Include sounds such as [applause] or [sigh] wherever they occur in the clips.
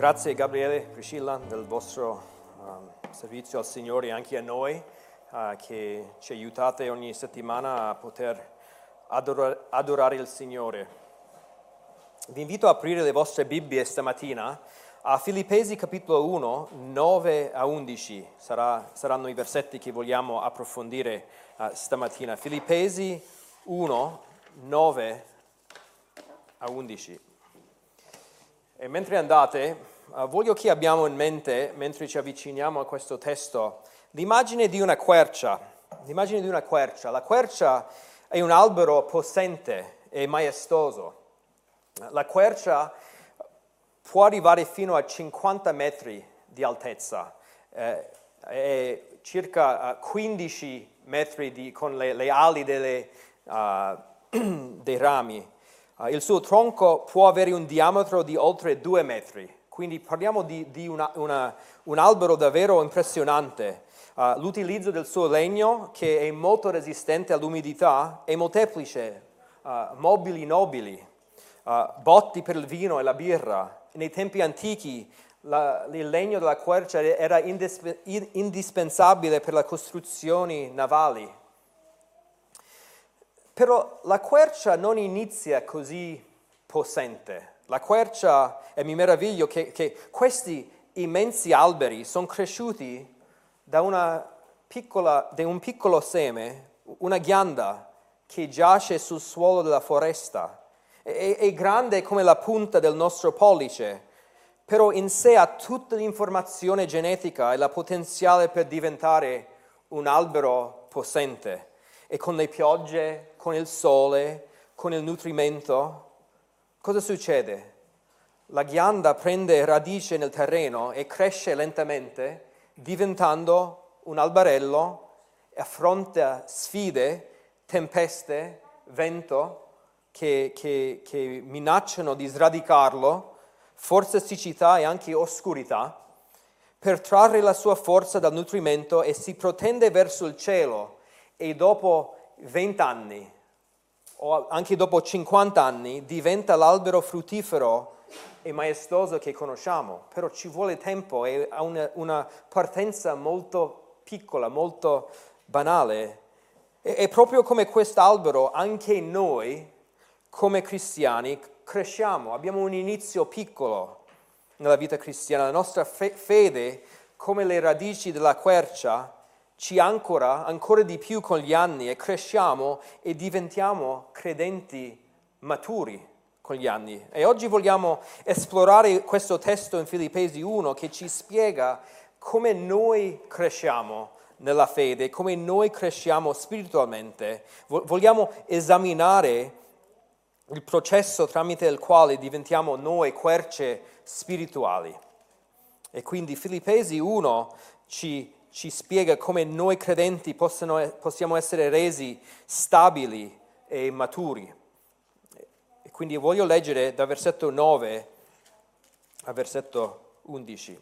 Grazie Gabriele, Priscilla, del vostro um, servizio al Signore e anche a noi uh, che ci aiutate ogni settimana a poter adorare, adorare il Signore. Vi invito a aprire le vostre Bibbie stamattina a Filippesi capitolo 1, 9 a 11. Sarà, saranno i versetti che vogliamo approfondire uh, stamattina. Filippesi 1, 9 a 11. E mentre andate, uh, voglio che abbiamo in mente, mentre ci avviciniamo a questo testo, l'immagine di una quercia. L'immagine di una quercia. La quercia è un albero possente e maestoso. La quercia può arrivare fino a 50 metri di altezza eh, e circa 15 uh, metri di, con le, le ali delle, uh, [clears throat] dei rami. Uh, il suo tronco può avere un diametro di oltre due metri, quindi parliamo di, di una, una, un albero davvero impressionante. Uh, l'utilizzo del suo legno, che è molto resistente all'umidità, è molteplice, uh, mobili nobili, botti per il vino e la birra. Nei tempi antichi la, il legno della quercia era indispensabile per le costruzioni navali però la quercia non inizia così possente. La quercia, e mi meraviglio che, che questi immensi alberi sono cresciuti da, piccola, da un piccolo seme, una ghianda che giace sul suolo della foresta. È, è grande come la punta del nostro pollice, però in sé ha tutta l'informazione genetica e la potenziale per diventare un albero possente e con le piogge, con il sole, con il nutrimento, cosa succede? La ghianda prende radice nel terreno e cresce lentamente, diventando un albarello affronta sfide, tempeste, vento che, che, che minacciano di sradicarlo, forse siccità e anche oscurità, per trarre la sua forza dal nutrimento e si protende verso il cielo e dopo 20 anni o anche dopo 50 anni diventa l'albero fruttifero e maestoso che conosciamo, però ci vuole tempo ha una, una partenza molto piccola, molto banale. E, e proprio come quest'albero, anche noi, come cristiani, cresciamo, abbiamo un inizio piccolo nella vita cristiana. La nostra fe- fede, come le radici della quercia, ci ancora ancora di più con gli anni e cresciamo e diventiamo credenti maturi con gli anni. E oggi vogliamo esplorare questo testo in Filippesi 1 che ci spiega come noi cresciamo nella fede, come noi cresciamo spiritualmente. Vogliamo esaminare il processo tramite il quale diventiamo noi querce spirituali. E quindi Filippesi 1 ci ci spiega come noi credenti possono, possiamo essere resi stabili e maturi. E quindi voglio leggere da versetto 9 a versetto 11.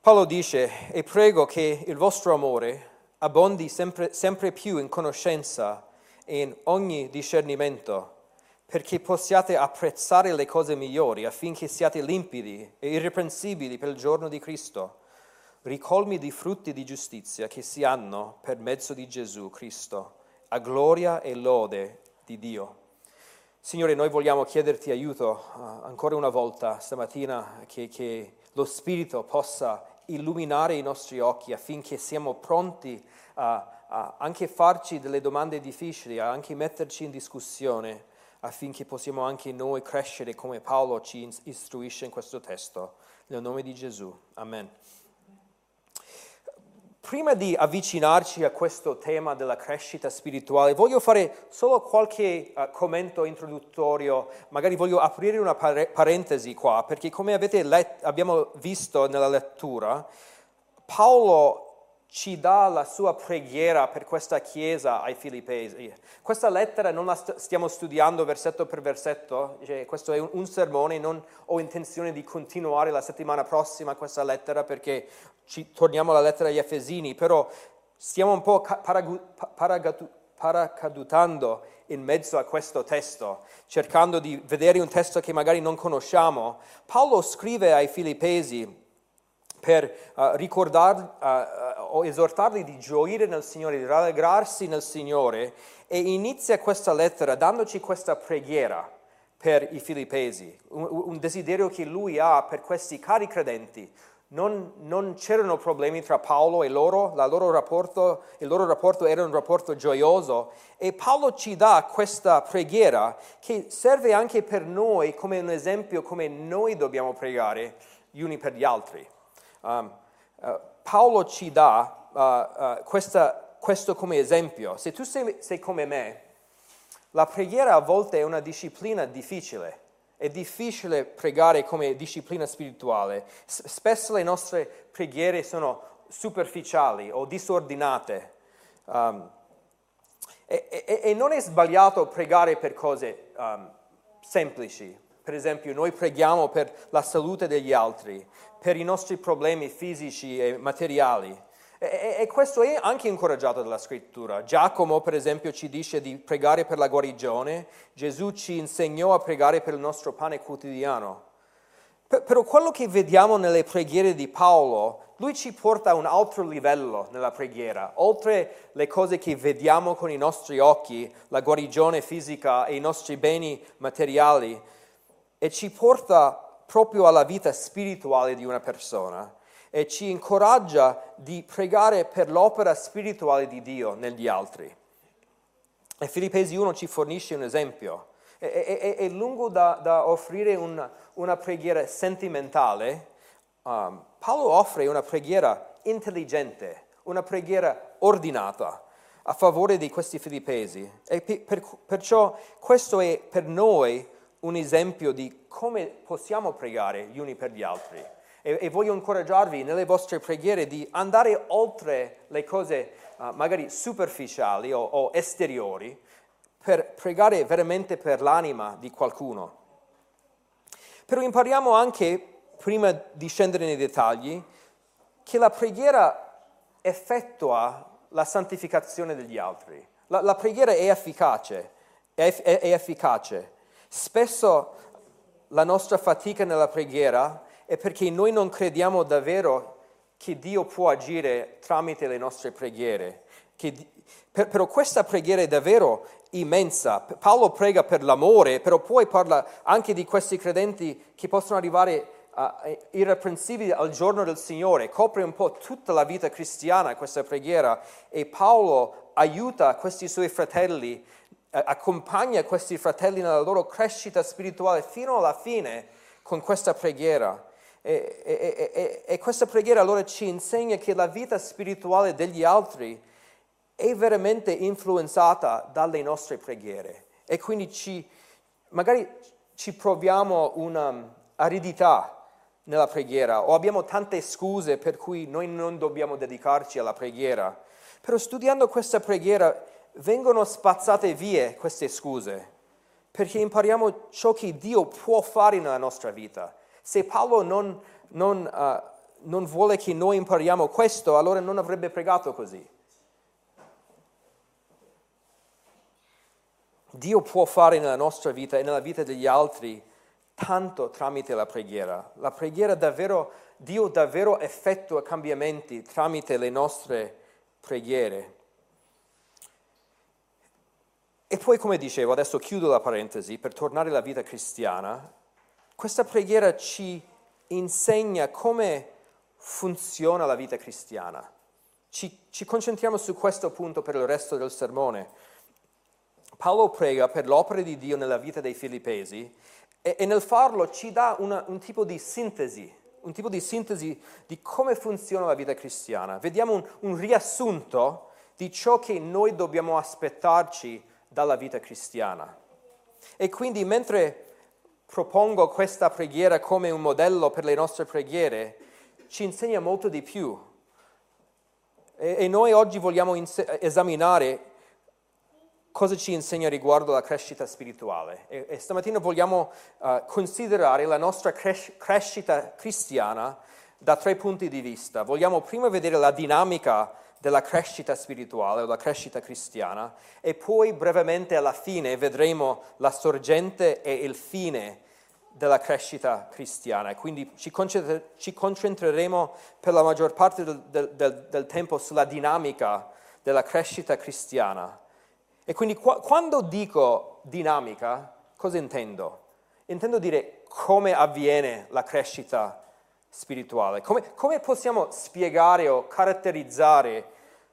Paolo dice, e prego che il vostro amore abbondi sempre, sempre più in conoscenza e in ogni discernimento, perché possiate apprezzare le cose migliori affinché siate limpidi e irreprensibili per il giorno di Cristo ricolmi di frutti di giustizia che si hanno per mezzo di Gesù Cristo, a gloria e lode di Dio. Signore, noi vogliamo chiederti aiuto uh, ancora una volta stamattina che, che, lo Spirito possa illuminare i nostri occhi affinché siamo pronti a, a anche farci delle domande difficili, a anche metterci in discussione affinché possiamo anche noi crescere come Paolo ci istruisce in questo testo. Nel nome di Gesù. Amen. Prima di avvicinarci a questo tema della crescita spirituale, voglio fare solo qualche uh, commento introduttorio, magari voglio aprire una pare- parentesi qua, perché come let- abbiamo visto nella lettura, Paolo ci dà la sua preghiera per questa chiesa ai Filippesi. Questa lettera non la st- stiamo studiando versetto per versetto, cioè, questo è un, un, sermone, non ho intenzione di continuare la settimana prossima questa lettera perché ci, torniamo alla lettera agli Efesini, però stiamo un po' paragu- paragatu- paracadutando in mezzo a questo testo, cercando di vedere un testo che magari non conosciamo, Paolo scrive ai Filippesi per uh, ricordar, uh, esortarli di gioire nel Signore, di rallegrarsi nel Signore e inizia questa lettera dandoci questa preghiera per i filippesi, un, un desiderio che lui ha per questi cari credenti. Non, non, c'erano problemi tra Paolo e loro, loro rapporto, il loro rapporto era un rapporto gioioso e Paolo ci dà questa preghiera che serve anche per noi come un esempio come noi dobbiamo pregare gli uni per gli altri. Um, uh, Paolo ci dà uh, uh, questa, questo come esempio. Se tu sei, sei come me, la preghiera a volte è una disciplina difficile. È difficile pregare come disciplina spirituale. Spesso le nostre preghiere sono superficiali o disordinate. Um, e, e, e, non è sbagliato pregare per cose um, semplici. Per esempio, noi preghiamo per la salute degli altri, per i nostri problemi fisici e materiali. E, e, questo è anche incoraggiato dalla scrittura. Giacomo, per esempio, ci dice di pregare per la guarigione, Gesù ci insegnò a pregare per il nostro pane quotidiano. Per, però quello che vediamo nelle preghiere di Paolo, lui ci porta a un altro livello nella preghiera, oltre le cose che vediamo con i nostri occhi, la guarigione fisica e i nostri beni materiali, e ci porta proprio alla vita spirituale di una persona e ci incoraggia di pregare per l'opera spirituale di Dio negli altri. E Filippesi 1 ci fornisce un esempio. È, è, è lungo da, da offrire una, una, preghiera sentimentale, um, Paolo offre una preghiera intelligente, una preghiera ordinata a favore di questi filippesi. E per, perciò questo è per noi un esempio di come possiamo pregare gli uni per gli altri. E, e voglio incoraggiarvi nelle vostre preghiere di andare oltre le cose uh, magari superficiali o, o esteriori per pregare veramente per l'anima di qualcuno. Però impariamo anche, prima di scendere nei dettagli, che la preghiera effettua la santificazione degli altri. La, la preghiera è efficace, è, è, è efficace. Spesso la nostra fatica nella preghiera è perché noi non crediamo davvero che Dio può agire tramite le nostre preghiere. Che, per, però questa preghiera è davvero immensa. Paolo prega per l'amore, però poi parla anche di questi credenti che possono arrivare uh, irreprensibili al giorno del Signore. Copre un po' tutta la vita cristiana questa preghiera e Paolo aiuta questi suoi fratelli accompagna questi fratelli nella loro crescita spirituale fino alla fine con questa preghiera. E, e, e, e, questa preghiera allora ci insegna che la vita spirituale degli altri è veramente influenzata dalle nostre preghiere e quindi ci, magari ci proviamo un'aridità nella preghiera o abbiamo tante scuse per cui noi non dobbiamo dedicarci alla preghiera. Però studiando questa preghiera vengono spazzate via queste scuse, perché impariamo ciò che Dio può fare nella nostra vita. Se Paolo non, non, uh, non vuole che noi impariamo questo, allora non avrebbe pregato così. Dio può fare nella nostra vita e nella vita degli altri tanto tramite la preghiera. La preghiera davvero, Dio davvero effettua cambiamenti tramite le nostre preghiere. E poi, come dicevo, adesso chiudo la parentesi, per tornare alla vita cristiana, questa preghiera ci insegna come funziona la vita cristiana. Ci, ci concentriamo su questo punto per il resto del sermone. Paolo prega per l'opera di Dio nella vita dei filippesi e, e nel farlo ci dà una, un tipo di sintesi, un tipo di sintesi di come funziona la vita cristiana. Vediamo un, un riassunto di ciò che noi dobbiamo aspettarci dalla vita cristiana. E quindi mentre propongo questa preghiera come un modello per le nostre preghiere, ci insegna molto di più. E, e noi oggi vogliamo inse- esaminare cosa ci insegna riguardo alla crescita spirituale. E, e stamattina vogliamo uh, considerare la nostra cres- crescita cristiana da tre punti di vista. Vogliamo prima vedere la dinamica della crescita spirituale o la crescita cristiana e poi brevemente alla fine vedremo la sorgente e il fine della crescita cristiana. Quindi ci, concentreremo per la maggior parte del, del, del tempo sulla dinamica della crescita cristiana. E quindi qua, quando dico dinamica, cosa intendo? Intendo dire come avviene la crescita spirituale, come, come possiamo spiegare o caratterizzare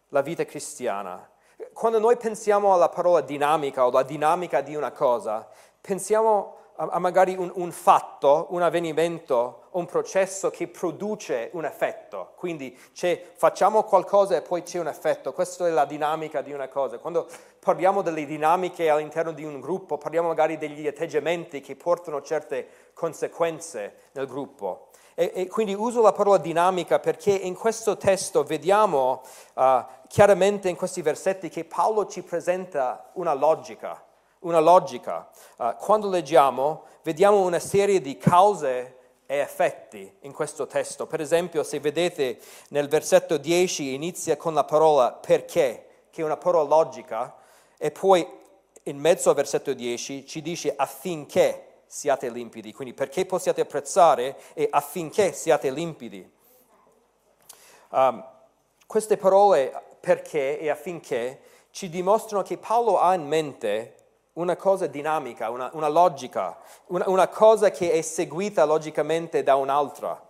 la vita cristiana. Quando noi pensiamo alla parola dinamica o la dinamica di una cosa, pensiamo a, a magari un, un, fatto, un avvenimento, un processo che produce un effetto. Quindi facciamo qualcosa e poi c'è un effetto. Questa è la dinamica di una cosa. Quando parliamo delle dinamiche all'interno di un gruppo, parliamo magari degli atteggiamenti che portano certe conseguenze nel gruppo. E, e, quindi uso la parola dinamica perché in questo testo vediamo uh, chiaramente in questi versetti che Paolo ci presenta una logica, una logica. Uh, quando leggiamo vediamo una serie di cause e effetti in questo testo. Per esempio, se vedete nel versetto 10 inizia con la parola perché, che è una parola logica, e poi in mezzo al versetto 10 ci dice affinché siate limpidi, quindi perché possiate apprezzare e affinché siate limpidi. Um, queste parole perché e affinché ci dimostrano che Paolo ha in mente una cosa dinamica, una, una logica, una, una, cosa che è seguita logicamente da un'altra.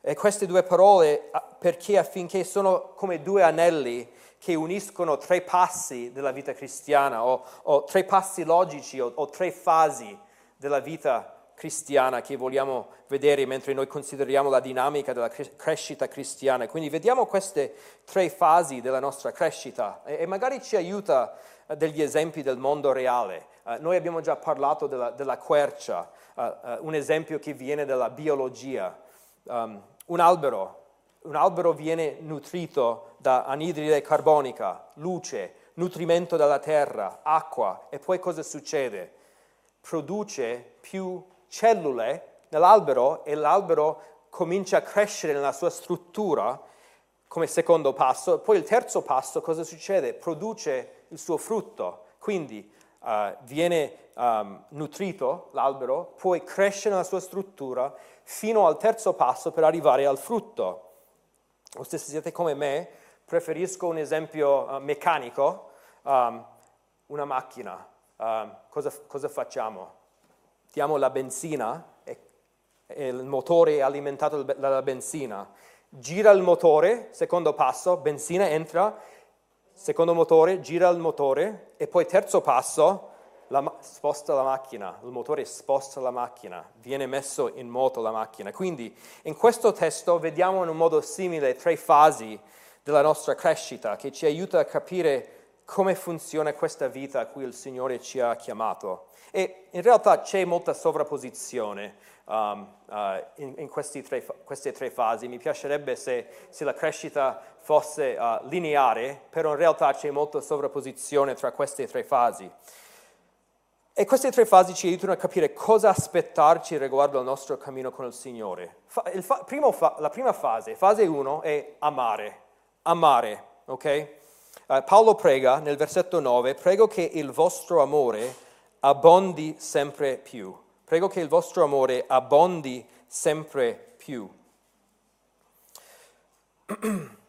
E queste due parole, perché affinché sono come due anelli che uniscono tre passi della vita cristiana o, o tre passi logici o, o tre fasi della vita cristiana che vogliamo vedere mentre noi consideriamo la dinamica della crescita cristiana. Quindi vediamo queste tre fasi della nostra crescita e, magari ci aiuta uh, degli esempi del mondo reale. Uh, noi abbiamo già parlato della, della quercia, uh, un esempio che viene dalla biologia. Um, un albero, un albero viene nutrito da anidride carbonica, luce, nutrimento dalla terra, acqua e poi cosa succede? Produce più cellule nell'albero e l'albero comincia a crescere nella sua struttura come secondo passo. Poi il terzo passo cosa succede? Produce il suo frutto, quindi uh, viene um, nutrito l'albero, poi cresce nella sua struttura fino al terzo passo per arrivare al frutto. O se siete come me, preferisco un esempio uh, meccanico, um, una macchina uh, cosa, cosa, facciamo? Diamo la benzina e, e il motore è alimentato dalla benzina. Gira il motore, secondo passo, benzina entra, secondo motore, gira il motore e poi terzo passo, la, sposta la macchina, il motore sposta la macchina, viene messo in moto la macchina. Quindi in questo testo vediamo in un modo simile tre fasi della nostra crescita che ci aiuta a capire come funziona questa vita a cui il Signore ci ha chiamato. E in realtà c'è molta sovrapposizione um, uh, in, in tre, queste tre fasi. Mi piacerebbe se, se la crescita fosse uh, lineare, però in realtà c'è molta sovrapposizione tra queste tre fasi. E queste tre fasi ci aiutano a capire cosa aspettarci riguardo al nostro cammino con il Signore. Fa, il fa, fa, la prima fase, fase 1, è amare. Amare, ok? Uh, Paolo prega nel versetto 9, prego che il vostro amore abbondi sempre più. Prego che il vostro amore abbondi sempre più. [clears throat]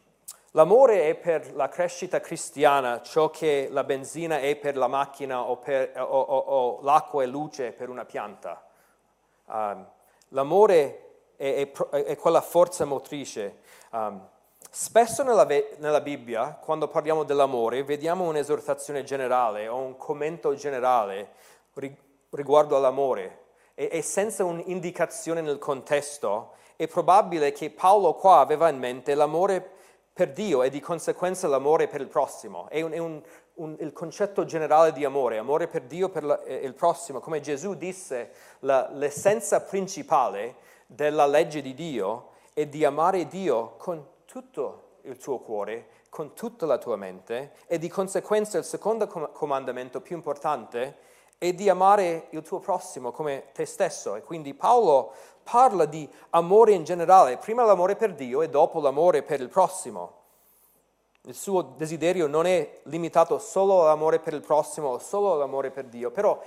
L'amore è per la crescita cristiana ciò che la benzina è per la macchina o, per, o, o, o l'acqua e luce per una pianta. Um, l'amore è, è, è, quella forza motrice. Um, Spesso nella, nella, Bibbia, quando parliamo dell'amore, vediamo un'esortazione generale o un commento generale riguardo all'amore e, e senza un'indicazione nel contesto è probabile che Paolo qua aveva in mente l'amore per Dio e di conseguenza l'amore per il prossimo. È, un, è un, un, il concetto generale di amore, amore per Dio e per il prossimo. Come Gesù disse, la, l'essenza principale della legge di Dio è di amare Dio con tutto il tuo cuore, con tutta la tua mente e di conseguenza il secondo comandamento più importante è di amare il tuo prossimo come te stesso. E quindi Paolo parla di amore in generale, prima l'amore per Dio e dopo l'amore per il prossimo. Il suo desiderio non è limitato solo all'amore per il prossimo o solo all'amore per Dio, però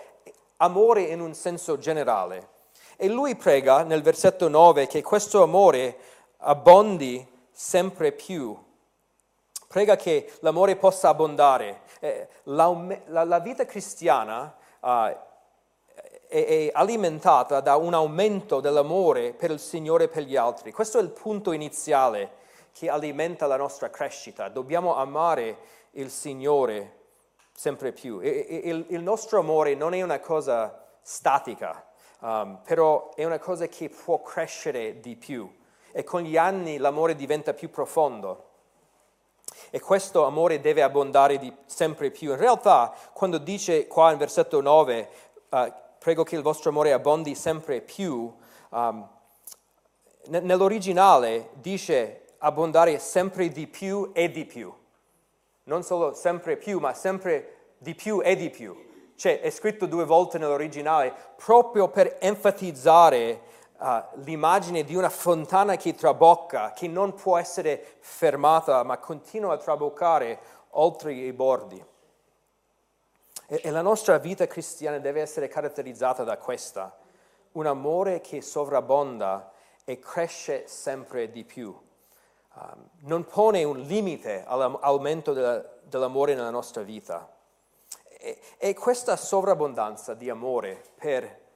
amore in un senso generale. E lui prega nel versetto 9 che questo amore abbondi sempre più. Prega che l'amore possa abbondare. Eh, la, la, la, vita cristiana uh, è, è, alimentata da un aumento dell'amore per il Signore e per gli altri. Questo è il punto iniziale che alimenta la nostra crescita. Dobbiamo amare il Signore sempre più. Il, il nostro amore non è una cosa statica, um, però è una cosa che può crescere di più e con gli anni l'amore diventa più profondo. E questo amore deve abbondare di sempre più. In realtà, quando dice qua in versetto 9, uh, prego che il vostro amore abbondi sempre più, um, nell'originale dice abbondare sempre di più e di più. Non solo sempre più, ma sempre di più e di più. Cioè, è scritto due volte nell'originale proprio per enfatizzare uh, l'immagine di una fontana che trabocca, che non può essere fermata, ma continua a traboccare oltre i bordi. E, e la nostra vita cristiana deve essere caratterizzata da questa, un amore che sovrabbonda e cresce sempre di più. Um, non pone un limite all'aumento della, dell'amore nella nostra vita. E, e, questa sovrabbondanza di amore per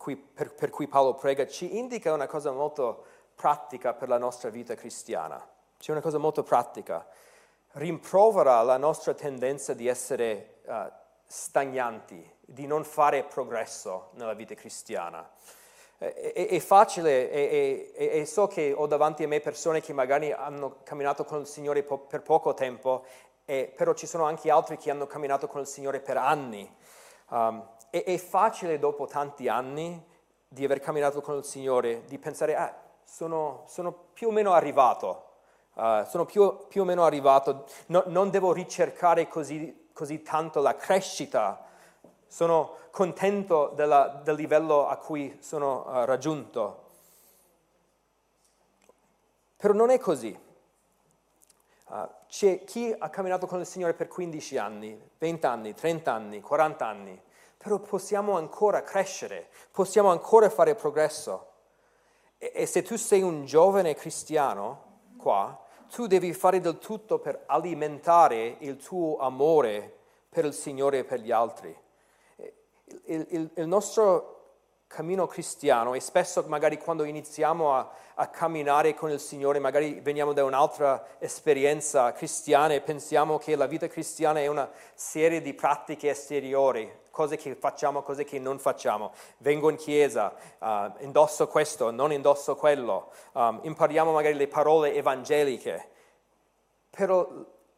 cui, per, per cui Paolo prega ci indica una cosa molto pratica per la nostra vita cristiana. C'è una cosa molto pratica. Rimprovera la nostra tendenza di essere uh, stagnanti, di non fare progresso nella vita cristiana. È, è, facile e, so che ho davanti a me persone che magari hanno camminato con il Signore po- per poco tempo, però ci sono anche altri che hanno camminato con il Signore per anni. Um, è, è facile dopo tanti anni di aver camminato con il Signore, di pensare, ah, sono, sono più o meno arrivato, uh, sono più, più, o meno arrivato, no, non devo ricercare così, così, tanto la crescita, sono contento della, del livello a cui sono uh, raggiunto. Però non è così. Uh, c'è chi ha camminato con il Signore per 15 anni, 20 anni, 30 anni, 40 anni, però possiamo ancora crescere, possiamo ancora fare progresso. E, e se tu sei un giovane cristiano qua, tu devi fare del tutto per alimentare il tuo amore per il Signore e per gli altri. Il, il, il nostro cammino cristiano e spesso magari quando iniziamo a, a, camminare con il Signore, magari veniamo da un'altra esperienza cristiana e pensiamo che la vita cristiana è una serie di pratiche esteriori, cose che facciamo, cose che non facciamo. Vengo in chiesa, uh, indosso questo, non indosso quello, um, impariamo magari le parole evangeliche, però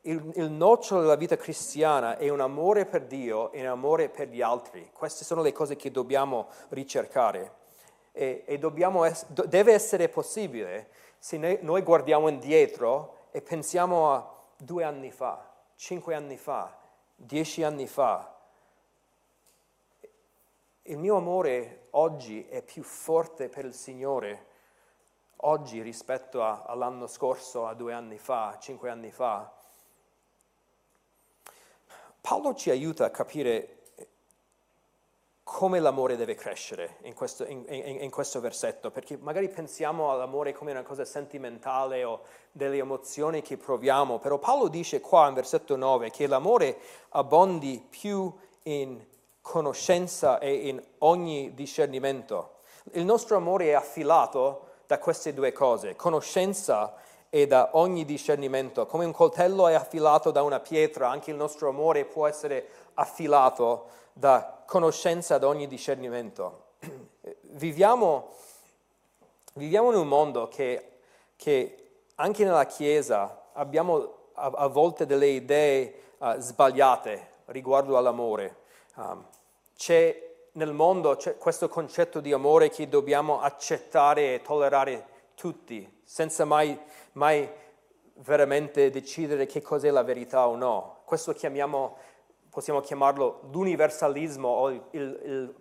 il, il nocciolo della vita cristiana è un amore per Dio e un amore per gli altri. Queste sono le cose che dobbiamo ricercare. E, e dobbiamo, deve essere possibile se noi, noi guardiamo indietro e pensiamo a due anni fa, cinque anni fa, dieci anni fa, il mio amore oggi è più forte per il Signore oggi rispetto a, all'anno scorso, a due anni fa, cinque anni fa. Paolo ci aiuta a capire come l'amore deve crescere in questo, in, in, in questo, versetto, perché magari pensiamo all'amore come una cosa sentimentale o delle emozioni che proviamo, però Paolo dice qua in versetto 9 che l'amore abbondi più in conoscenza e in ogni discernimento. Il nostro amore è affilato da queste due cose, conoscenza e da ogni discernimento. Come un coltello è affilato da una pietra, anche il nostro amore può essere affilato da conoscenza da ogni discernimento. [clears throat] Viviamo, viviamo in un mondo che, che, anche nella Chiesa abbiamo a, a volte delle idee uh, sbagliate riguardo all'amore. Um, c'è nel mondo c'è questo concetto di amore che dobbiamo accettare e tollerare tutti, senza mai, mai veramente decidere che cos'è la verità o no. Questo chiamiamo, possiamo chiamarlo l'universalismo o il, il, il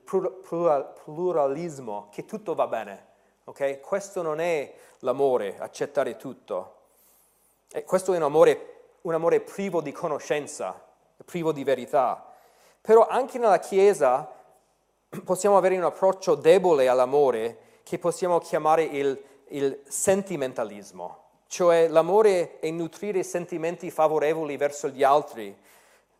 pluralismo, che tutto va bene. Okay? Questo non è l'amore, accettare tutto. E questo è un amore un amore privo di conoscenza, privo di verità. Però anche nella Chiesa possiamo avere un approccio debole all'amore che possiamo chiamare il, il sentimentalismo, cioè l'amore è nutrire sentimenti favorevoli verso gli altri,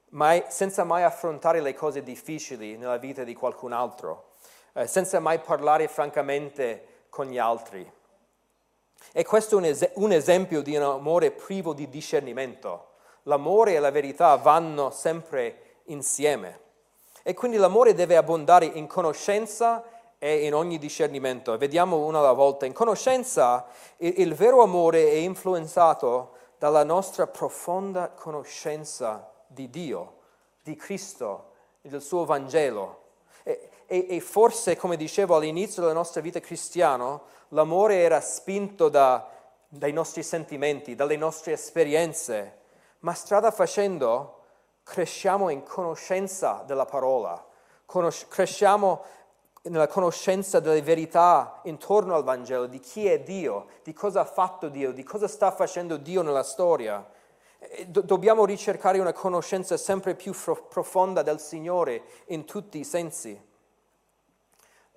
mai, senza mai affrontare le cose difficili nella vita di qualcun altro, eh, senza mai parlare francamente con gli altri. E questo è un, es- un esempio di un amore privo di discernimento. L'amore e la verità vanno sempre insieme. E quindi l'amore deve abbondare in conoscenza e in ogni discernimento. Vediamo una alla volta. In conoscenza il, il vero amore è influenzato dalla nostra profonda conoscenza di Dio, di Cristo del suo Vangelo. E, e, e, forse, come dicevo all'inizio della nostra vita cristiana, l'amore era spinto da, dai nostri sentimenti, dalle nostre esperienze, ma strada facendo cresciamo in conoscenza della parola, conos- cresciamo nella conoscenza delle verità intorno al Vangelo, di chi è Dio, di cosa ha fatto Dio, di cosa sta facendo Dio nella storia. Do- dobbiamo ricercare una conoscenza sempre più fro- profonda del Signore in tutti i sensi.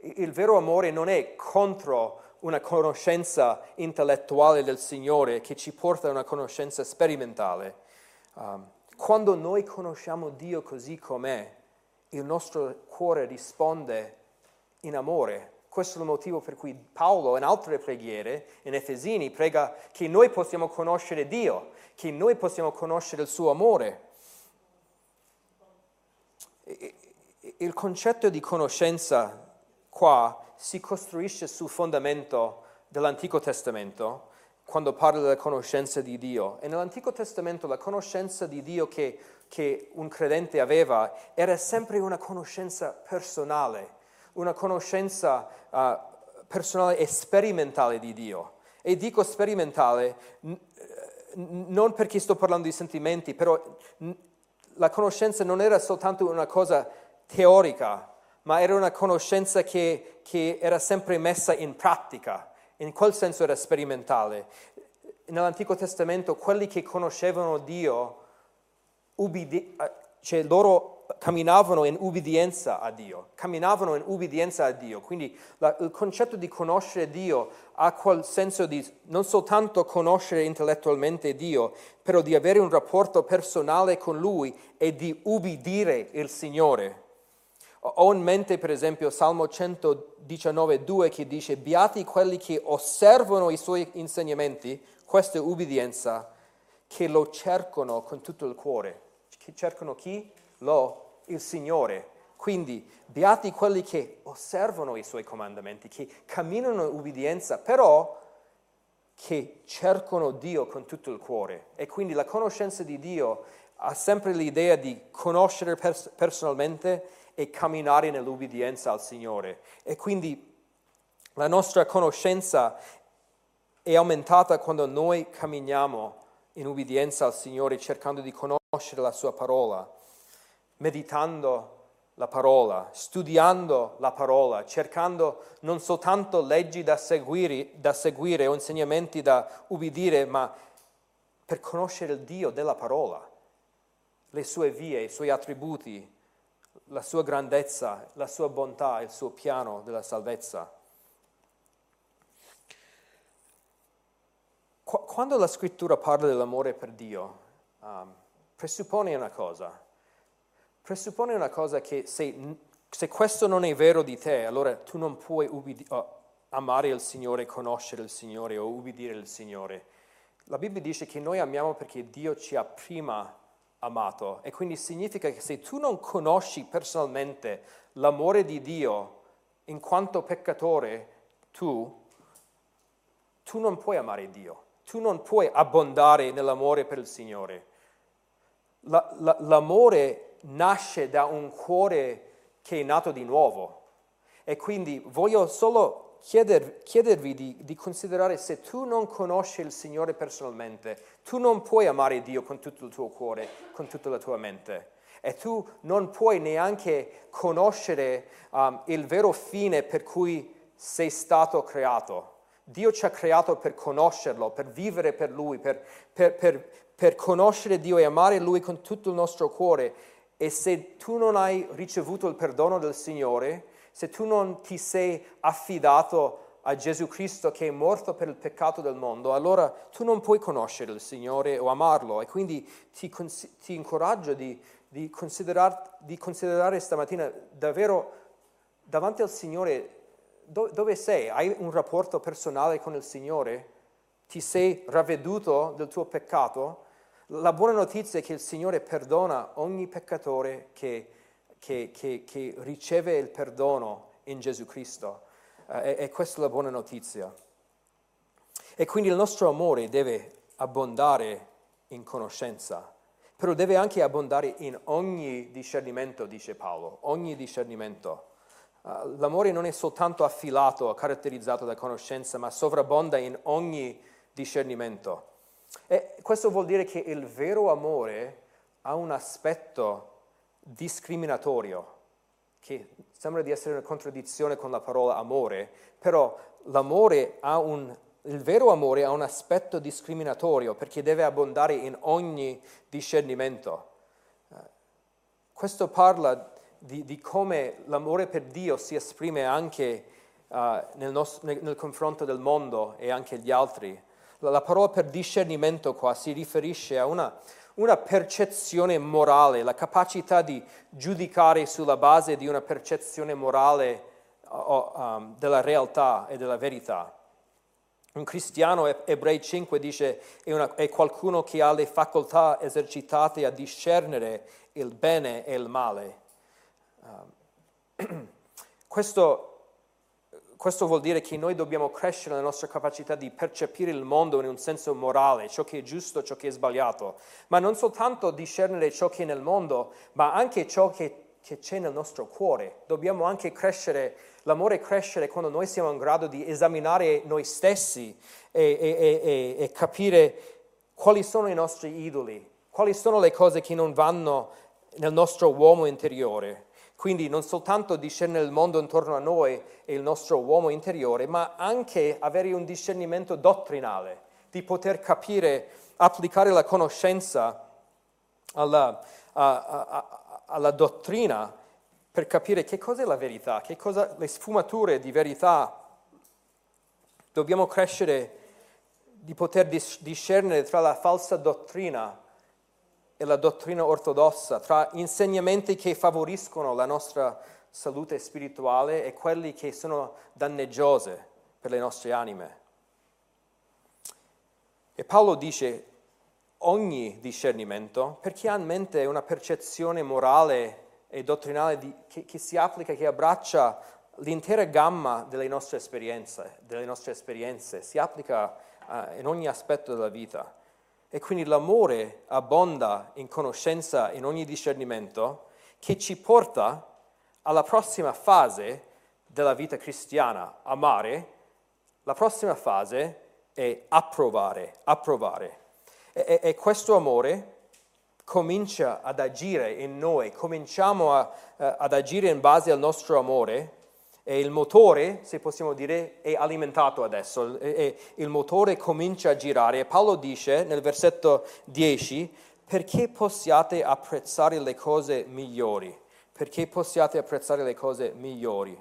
Il vero amore non è contro una conoscenza intellettuale del Signore che ci porta a una conoscenza sperimentale. Um, quando noi conosciamo Dio così com'è, il nostro cuore risponde in amore. Questo è il motivo per cui Paolo in altre preghiere, in Efesini, prega che noi possiamo conoscere Dio, che noi possiamo conoscere il suo amore. Il concetto di conoscenza qua si costruisce sul fondamento dell'Antico Testamento quando parla della conoscenza di Dio. E nell'Antico Testamento la conoscenza di Dio che, che un credente aveva era sempre una conoscenza personale, una conoscenza uh, personale e sperimentale di Dio. E dico sperimentale n- non perché sto parlando di sentimenti, però n- la conoscenza non era soltanto una cosa teorica, ma era una conoscenza che, che era sempre messa in pratica in quel senso era sperimentale. Nell'Antico Testamento quelli che conoscevano Dio, ubbidi- eh, cioè loro camminavano in ubbidienza a Dio, camminavano in ubbidienza a Dio. Quindi la, il concetto di conoscere Dio ha quel senso di non soltanto conoscere intellettualmente Dio, però di avere un rapporto personale con Lui e di ubbidire il Signore. Ho in mente per esempio Salmo 119,2 che dice Beati quelli che osservano i suoi insegnamenti, questa è ubbidienza, che lo cercano con tutto il cuore. Che cercano chi? Lo, il Signore. Quindi beati quelli che osservano i suoi comandamenti, che camminano in ubbidienza, però che cercano Dio con tutto il cuore. E quindi la conoscenza di Dio ha sempre l'idea di conoscere pers- personalmente e camminare nell'ubbidienza al Signore. E quindi la nostra conoscenza è aumentata quando noi camminiamo in ubbidienza al Signore, cercando di conoscere la Sua parola, meditando la parola, studiando la parola, cercando non soltanto leggi da seguire, da seguire o insegnamenti da ubbidire, ma per conoscere il Dio della parola, le sue vie, i suoi attributi, la sua grandezza, la sua bontà, il suo piano della salvezza. Quando la scrittura parla dell'amore per Dio, um, presuppone una cosa. Presuppone una cosa che se, se, questo non è vero di te, allora tu non puoi ubbidi- oh, amare il Signore, conoscere il Signore o ubbidire il Signore. La Bibbia dice che noi amiamo perché Dio ci ha prima amato e quindi significa che se tu non conosci personalmente l'amore di Dio in quanto peccatore, tu, tu non puoi amare Dio, tu non puoi abbondare nell'amore per il Signore. La, la, l'amore nasce da un cuore che è nato di nuovo e quindi voglio solo chieder, chiedervi di, di, considerare se tu non conosci il Signore personalmente, tu non puoi amare Dio con tutto il tuo cuore, con tutta la tua mente. E tu non puoi neanche conoscere um, il vero fine per cui sei stato creato. Dio ci ha creato per conoscerlo, per vivere per Lui, per, per, per, per conoscere Dio e amare Lui con tutto il nostro cuore. E se tu non hai ricevuto il perdono del Signore, se tu non ti sei affidato a Gesù Cristo che è morto per il peccato del mondo, allora tu non puoi conoscere il Signore o amarlo. E quindi ti, ti incoraggio di, di, considerar, di, considerare stamattina davvero davanti al Signore do, dove sei? Hai un rapporto personale con il Signore? Ti sei ravveduto del tuo peccato? La buona notizia è che il Signore perdona ogni peccatore che, che, che, che riceve il perdono in Gesù Cristo. Eh, e questa è la buona notizia. E quindi il nostro amore deve abbondare in conoscenza, però deve anche abbondare in ogni discernimento, dice Paolo, ogni discernimento. Uh, l'amore non è soltanto affilato, caratterizzato da conoscenza, ma sovrabbonda in ogni discernimento. E questo vuol dire che il vero amore ha un aspetto discriminatorio, che sembra di essere una contraddizione con la parola amore, però l'amore ha un, il vero amore ha un aspetto discriminatorio perché deve abbondare in ogni discernimento. Eh, questo parla di, di come l'amore per Dio si esprime anche uh, nel, nostro, nel, nel confronto del mondo e anche gli altri. La parola per discernimento qua si riferisce a una, una percezione morale, la capacità di giudicare sulla base di una percezione morale um, della realtà e della verità. Un cristiano, Ebrei 5 dice, è, una, è, qualcuno che ha le facoltà esercitate a discernere il bene e il male. Um, [clears throat] questo questo vuol dire che noi dobbiamo crescere nella nostra capacità di percepire il mondo in un senso morale, ciò che è giusto, ciò che è sbagliato, ma non soltanto discernere ciò che è nel mondo, ma anche ciò che, che c'è nel nostro cuore. Dobbiamo anche crescere, l'amore crescere quando noi siamo in grado di esaminare noi stessi e, e, e, e capire quali sono i nostri idoli, quali sono le cose che non vanno nel nostro uomo interiore. Quindi non soltanto discernere il mondo intorno a noi e il nostro uomo interiore, ma anche avere un discernimento dottrinale, di poter capire, applicare la conoscenza alla, a, a, alla dottrina per capire che cos'è la verità, che cosa, le sfumature di verità. Dobbiamo crescere di poter discernere tra la falsa dottrina e la dottrina ortodossa, tra insegnamenti che favoriscono la nostra salute spirituale e quelli che sono danneggiose per le nostre anime. E Paolo dice ogni discernimento perché ha in mente una percezione morale e dottrinale di, che, che, si applica, che abbraccia l'intera gamma delle nostre esperienze, delle nostre esperienze si applica uh, in ogni aspetto della vita. E quindi l'amore abbonda in conoscenza, in ogni discernimento, che ci porta alla prossima fase della vita cristiana, amare. La prossima fase è approvare, approvare. E, e, e questo amore comincia ad agire in noi, cominciamo a, uh, ad agire in base al nostro amore e il motore, se possiamo dire, è alimentato adesso, e il motore comincia a girare. Paolo dice nel versetto 10, perché possiate apprezzare le cose migliori, perché possiate apprezzare le cose migliori.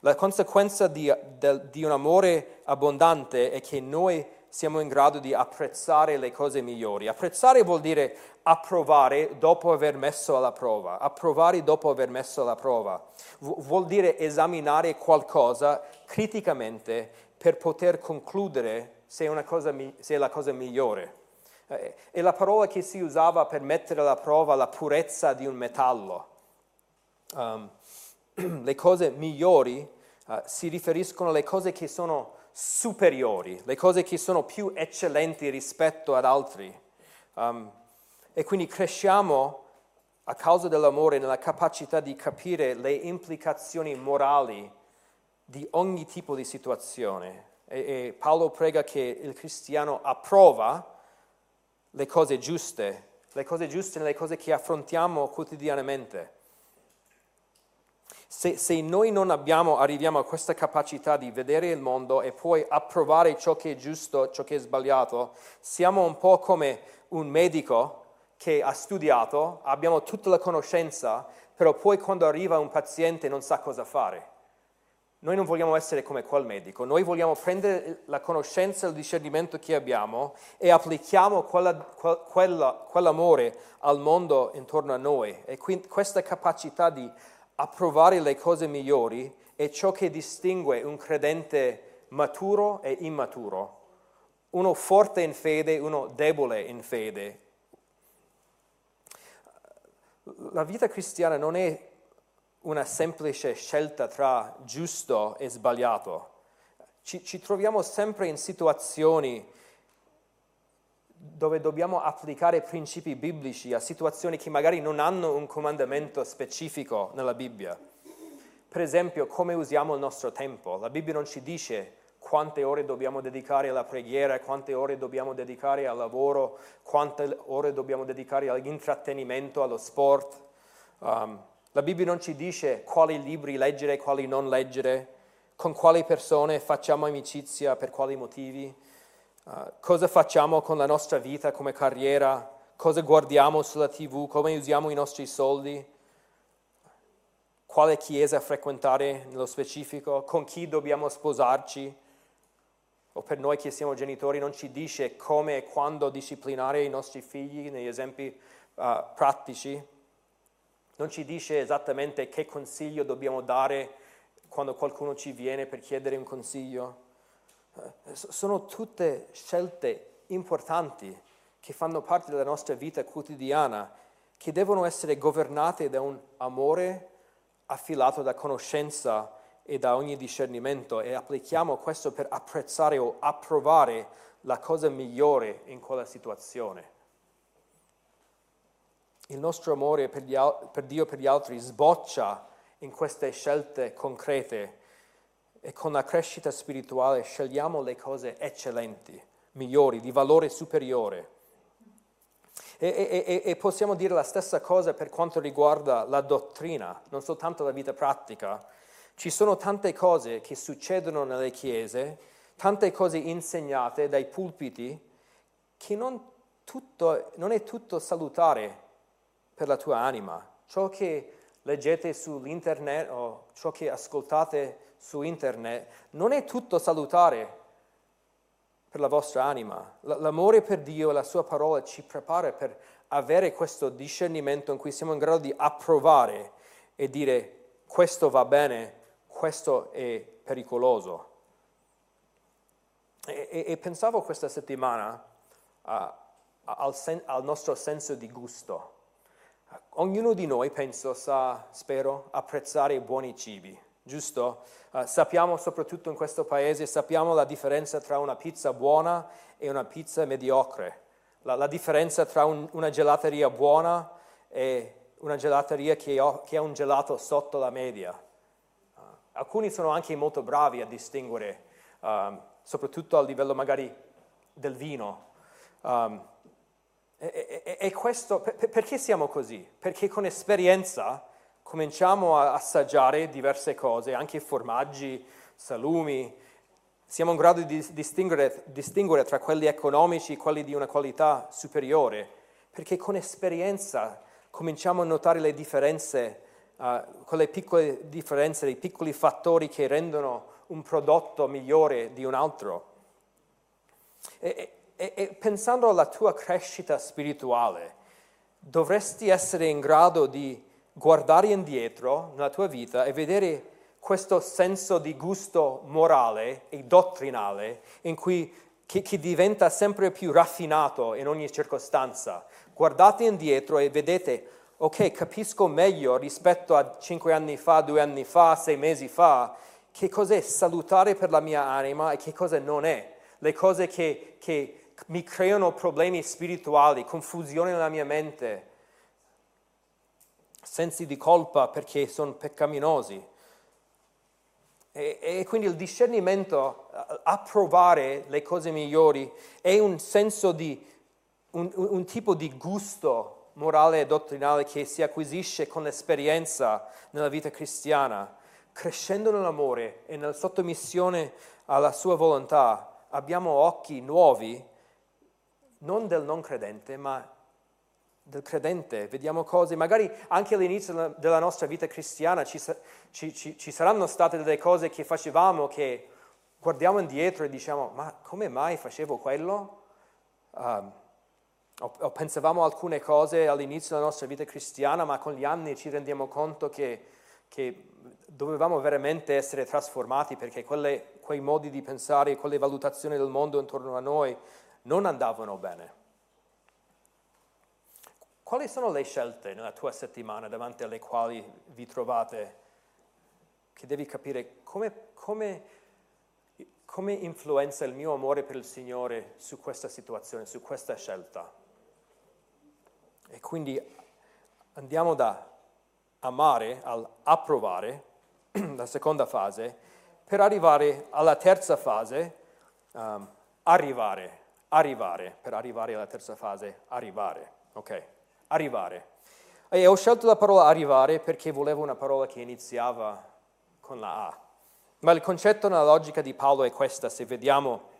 La conseguenza di, di un amore abbondante è che noi siamo in grado di apprezzare le cose migliori. Apprezzare vuol dire approvare dopo aver messo alla prova, approvare dopo aver messo alla prova. vuol dire esaminare qualcosa criticamente per poter concludere se è, cosa, se è la cosa migliore. Eh, è la parola che si usava per mettere alla prova la purezza di un metallo. Um, [clears throat] le cose migliori uh, si riferiscono alle cose che sono superiori, le cose che sono più eccellenti rispetto ad altri. Um, e quindi cresciamo a causa dell'amore nella capacità di capire le implicazioni morali di ogni tipo di situazione. E, e Paolo prega che il cristiano approva le cose giuste, le cose giuste nelle cose che affrontiamo quotidianamente. Se, se, noi non abbiamo, arriviamo a questa capacità di vedere il mondo e poi approvare ciò che è giusto, ciò che è sbagliato, siamo un po' come un medico che ha studiato, abbiamo tutta la conoscenza, però poi quando arriva un paziente non sa cosa fare. Noi non vogliamo essere come quel medico, noi vogliamo prendere la conoscenza e il discernimento che abbiamo e applichiamo quella, quella, quell'amore al mondo intorno a noi. E quindi questa capacità di approvare le cose migliori è ciò che distingue un credente maturo e immaturo, uno forte in fede, uno debole in fede. La vita cristiana non è una semplice scelta tra giusto e sbagliato. Ci, ci, troviamo sempre in situazioni dove dobbiamo applicare principi biblici a situazioni che magari non hanno un comandamento specifico nella Bibbia. Per esempio, come usiamo il nostro tempo. La Bibbia non ci dice quante ore dobbiamo dedicare alla preghiera, quante ore dobbiamo dedicare al lavoro, quante ore dobbiamo dedicare all'intrattenimento, allo sport. Um, la Bibbia non ci dice quali libri leggere e quali non leggere, con quali persone facciamo amicizia, per quali motivi, uh, cosa facciamo con la nostra vita come carriera, cosa guardiamo sulla tv, come usiamo i nostri soldi, quale chiesa frequentare nello specifico, con chi dobbiamo sposarci. O per noi che siamo genitori non ci dice come e quando disciplinare i nostri figli negli esempi uh, pratici. Non ci dice esattamente che consiglio dobbiamo dare quando qualcuno ci viene per chiedere un consiglio. Eh, sono tutte scelte importanti che fanno parte della nostra vita quotidiana, che devono essere governate da un amore affilato da conoscenza e da ogni discernimento e applichiamo questo per apprezzare o approvare la cosa migliore in quella situazione. Il nostro amore per, gli, per Dio e per gli altri sboccia in queste scelte concrete e con la crescita spirituale scegliamo le cose eccellenti, migliori, di valore superiore. E, e, e, possiamo dire la stessa cosa per quanto riguarda la dottrina, non soltanto la vita pratica. Ci sono tante cose che succedono nelle chiese, tante cose insegnate dai pulpiti, che non, tutto, non è tutto salutare per la tua anima. Ciò che leggete sull'internet o ciò che ascoltate su internet non è tutto salutare per la vostra anima. L'amore per Dio e la sua parola ci prepara per avere questo discernimento in cui siamo in grado di approvare e dire questo va bene, questo è pericoloso. E, e, e pensavo questa settimana uh, al, sen- al nostro senso di gusto. Ognuno di noi, penso, sa, spero, apprezzare i buoni cibi, giusto? Uh, sappiamo, soprattutto in questo paese, sappiamo la differenza tra una pizza buona e una pizza mediocre, la, la differenza tra un, una gelateria buona e una gelateria che, ho, che, ha un gelato sotto la media. Uh, alcuni sono anche molto bravi a distinguere, um, soprattutto a livello magari del vino. Um, e, e, e questo, per, perché siamo così? Perché con esperienza cominciamo a assaggiare diverse cose, anche formaggi, salumi, siamo in grado di distinguere, distinguere tra quelli economici e quelli di una qualità superiore, perché con esperienza cominciamo a notare le differenze, uh, quelle piccole differenze, i piccoli fattori che rendono un prodotto migliore di un altro. E, e, e pensando alla tua crescita spirituale, dovresti essere in grado di guardare indietro nella tua vita e vedere questo senso di gusto morale e dottrinale in cui, che, che, diventa sempre più raffinato in ogni circostanza. Guardate indietro e vedete, ok, capisco meglio rispetto a cinque anni fa, due anni fa, sei mesi fa, che cos'è salutare per la mia anima e che cosa non è. Le cose che, che mi creano problemi spirituali, confusione nella mia mente, sensi di colpa perché sono peccaminosi. E, e, quindi il discernimento, approvare le cose migliori, è un senso di, un, un tipo di gusto morale e dottrinale che si acquisisce con l'esperienza nella vita cristiana, crescendo nell'amore e nella sottomissione alla sua volontà, abbiamo occhi nuovi, non del non credente, ma del credente, vediamo cose, magari anche all'inizio della nostra vita cristiana ci, ci, ci, ci, saranno state delle cose che facevamo che guardiamo indietro e diciamo, ma come mai facevo quello? Um, o, o, pensavamo alcune cose all'inizio della nostra vita cristiana, ma con gli anni ci rendiamo conto che, che dovevamo veramente essere trasformati perché quelle, quei modi di pensare, quelle valutazioni del mondo intorno a noi non andavano bene. Quali sono le scelte nella tua settimana davanti alle quali vi trovate che devi capire come, come, come influenza il mio amore per il Signore su questa situazione, su questa scelta? E quindi andiamo da amare all'approvare, [clears throat] la seconda fase, per arrivare alla terza fase, um, arrivare, arrivare, per arrivare alla terza fase, arrivare, ok? Arrivare. E ho scelto la parola arrivare perché volevo una parola che iniziava con la A. Ma il concetto nella logica di Paolo è questa, se vediamo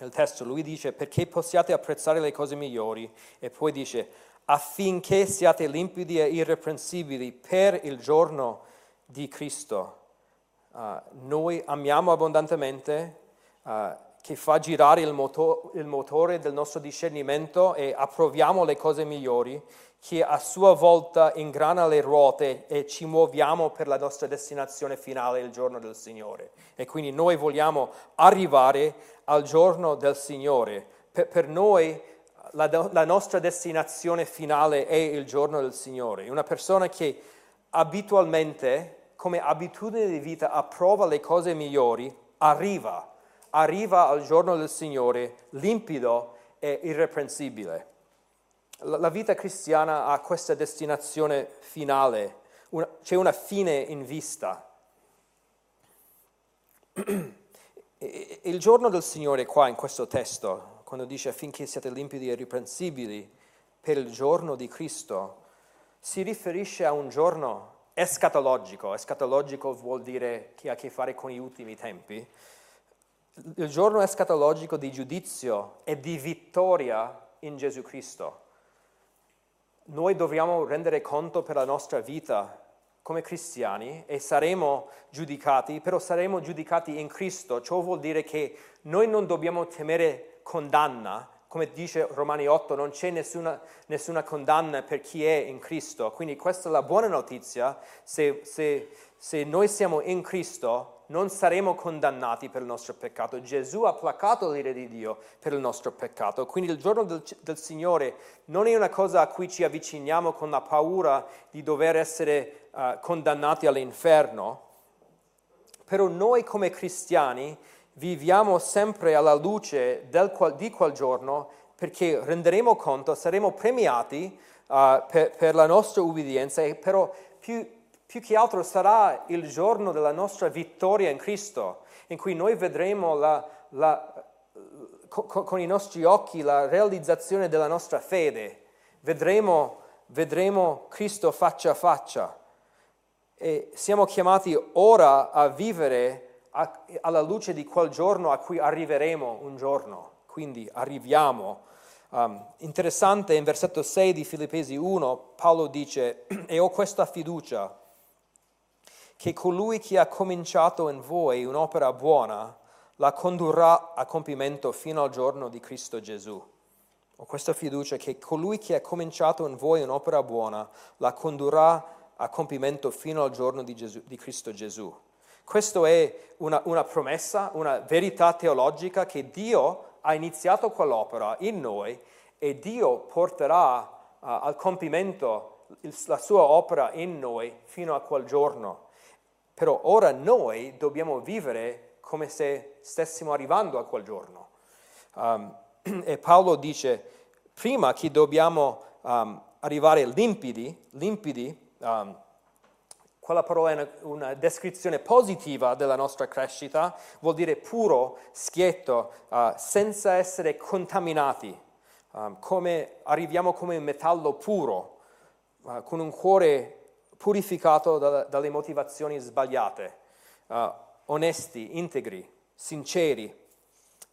il testo, lui dice perché possiate apprezzare le cose migliori e poi dice affinché siate limpidi e irreprensibili per il giorno di Cristo. Uh, noi amiamo abbondantemente, uh, che fa girare il, moto- il motore del nostro discernimento e approviamo le cose migliori, che a sua volta ingrana le ruote e ci muoviamo per la nostra destinazione finale, il giorno del Signore. E quindi noi vogliamo arrivare al giorno del Signore. Per, per noi la, la, nostra destinazione finale è il giorno del Signore. Una persona che abitualmente, come abitudine di vita, approva le cose migliori, arriva arriva al giorno del Signore limpido e irreprensibile. La vita cristiana ha questa destinazione finale, una, c'è una fine in vista. [clears throat] Il giorno del Signore qua in questo testo, quando dice affinché siate limpidi e irreprensibili per il giorno di Cristo, si riferisce a un giorno escatologico. Escatologico vuol dire che ha a che fare con gli ultimi tempi il giorno escatologico di giudizio e di vittoria in Gesù Cristo. Noi dobbiamo rendere conto per la nostra vita come cristiani e saremo giudicati, però saremo giudicati in Cristo. Ciò vuol dire che noi non dobbiamo temere condanna, come dice Romani 8, non c'è nessuna, nessuna condanna per chi è in Cristo. Quindi questa è la buona notizia, se, se, se noi siamo in Cristo non saremo condannati per il nostro peccato. Gesù ha placato l'ira di Dio per il nostro peccato. Quindi il giorno del, del, Signore non è una cosa a cui ci avviciniamo con la paura di dover essere uh, condannati all'inferno, però noi come cristiani viviamo sempre alla luce qual, di quel giorno perché renderemo conto, saremo premiati uh, per, per la nostra ubbidienza, però più più che altro sarà il giorno della nostra vittoria in Cristo, in cui noi vedremo la, la, con, con, i nostri occhi la realizzazione della nostra fede, vedremo, vedremo Cristo faccia a faccia. E siamo chiamati ora a vivere a, alla luce di quel giorno a cui arriveremo un giorno, quindi arriviamo. Um, interessante, in versetto 6 di Filippesi 1, Paolo dice, [clears throat] e ho questa fiducia che colui che ha cominciato in voi un'opera buona la condurrà a compimento fino al giorno di Cristo Gesù. Ho questa fiducia che colui che ha cominciato in voi un'opera buona la condurrà a compimento fino al giorno di, Gesù, di Cristo Gesù. Questa è una, una, promessa, una verità teologica che Dio ha iniziato quell'opera in noi e Dio porterà uh, al compimento il, la sua opera in noi fino a quel giorno. Però ora noi dobbiamo vivere come se stessimo arrivando a quel giorno. Um, [clears throat] e Paolo dice, prima che dobbiamo um, arrivare limpidi, limpidi um, quella parola è una, una, descrizione positiva della nostra crescita, vuol dire puro, schietto, uh, senza essere contaminati. um, come arriviamo come un metallo puro, uh, con un cuore purificato da, dalle motivazioni sbagliate, uh, onesti, integri, sinceri.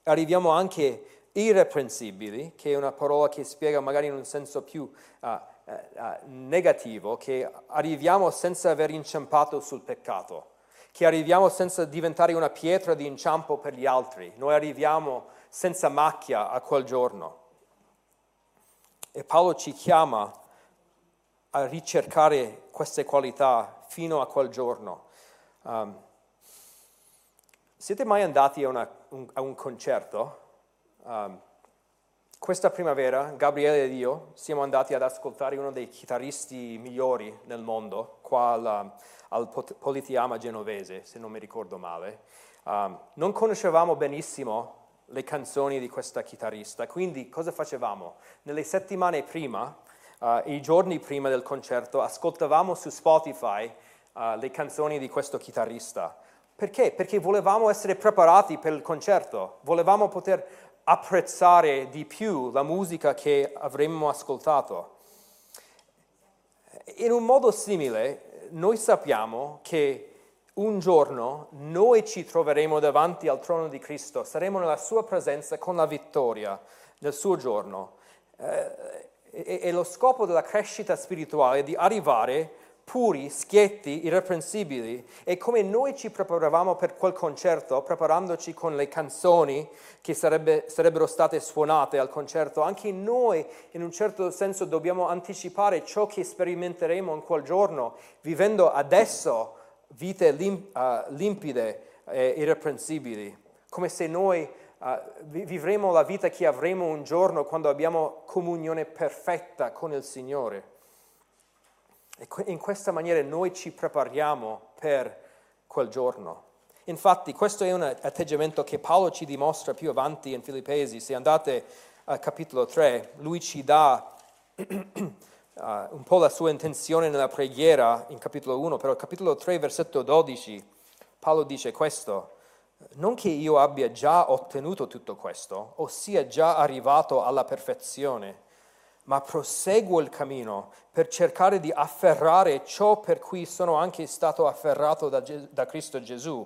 Arriviamo anche irreprensibili, che è una parola che spiega magari in un senso più uh, uh, negativo, che arriviamo senza aver inciampato sul peccato, che arriviamo senza diventare una pietra di inciampo per gli altri, noi arriviamo senza macchia a quel giorno. E Paolo ci chiama a ricercare queste qualità fino a quel giorno. Um, siete mai andati a, una, un, a un concerto? Um, questa primavera Gabriele ed io siamo andati ad ascoltare uno dei chitarristi migliori nel mondo, qua al, al Politiama genovese, se non mi ricordo male. Um, non conoscevamo benissimo le canzoni di questa chitarrista, quindi cosa facevamo? Nelle settimane prima, uh, i giorni prima del concerto, ascoltavamo su Spotify uh, le canzoni di questo chitarrista. Perché? Perché volevamo essere preparati per il concerto, volevamo poter apprezzare di più la musica che avremmo ascoltato. In un modo simile, noi sappiamo che un giorno noi ci troveremo davanti al trono di Cristo, saremo nella sua presenza con la vittoria del suo giorno. Eh, e, e lo scopo della crescita spirituale è di arrivare puri, schietti, irreprensibili. E come noi ci preparavamo per quel concerto, preparandoci con le canzoni che sarebbe, sarebbero state suonate al concerto, anche noi in un certo senso dobbiamo anticipare ciò che sperimenteremo in quel giorno, vivendo adesso vite lim, uh, limpide e irreprensibili, come se noi uh, vivremo la vita che avremo un giorno quando abbiamo comunione perfetta con il Signore. E in questa maniera noi ci prepariamo per quel giorno. Infatti questo è un atteggiamento che Paolo ci dimostra più avanti in Filippesi. Se andate al capitolo 3, lui ci dà uh, [clears throat] un po' la sua intenzione nella preghiera in capitolo 1, però capitolo 3, versetto 12, Paolo dice questo. Non che io abbia già ottenuto tutto questo, o sia già arrivato alla perfezione ma proseguo il cammino per cercare di afferrare ciò per cui sono anche stato afferrato da, da, Cristo Gesù.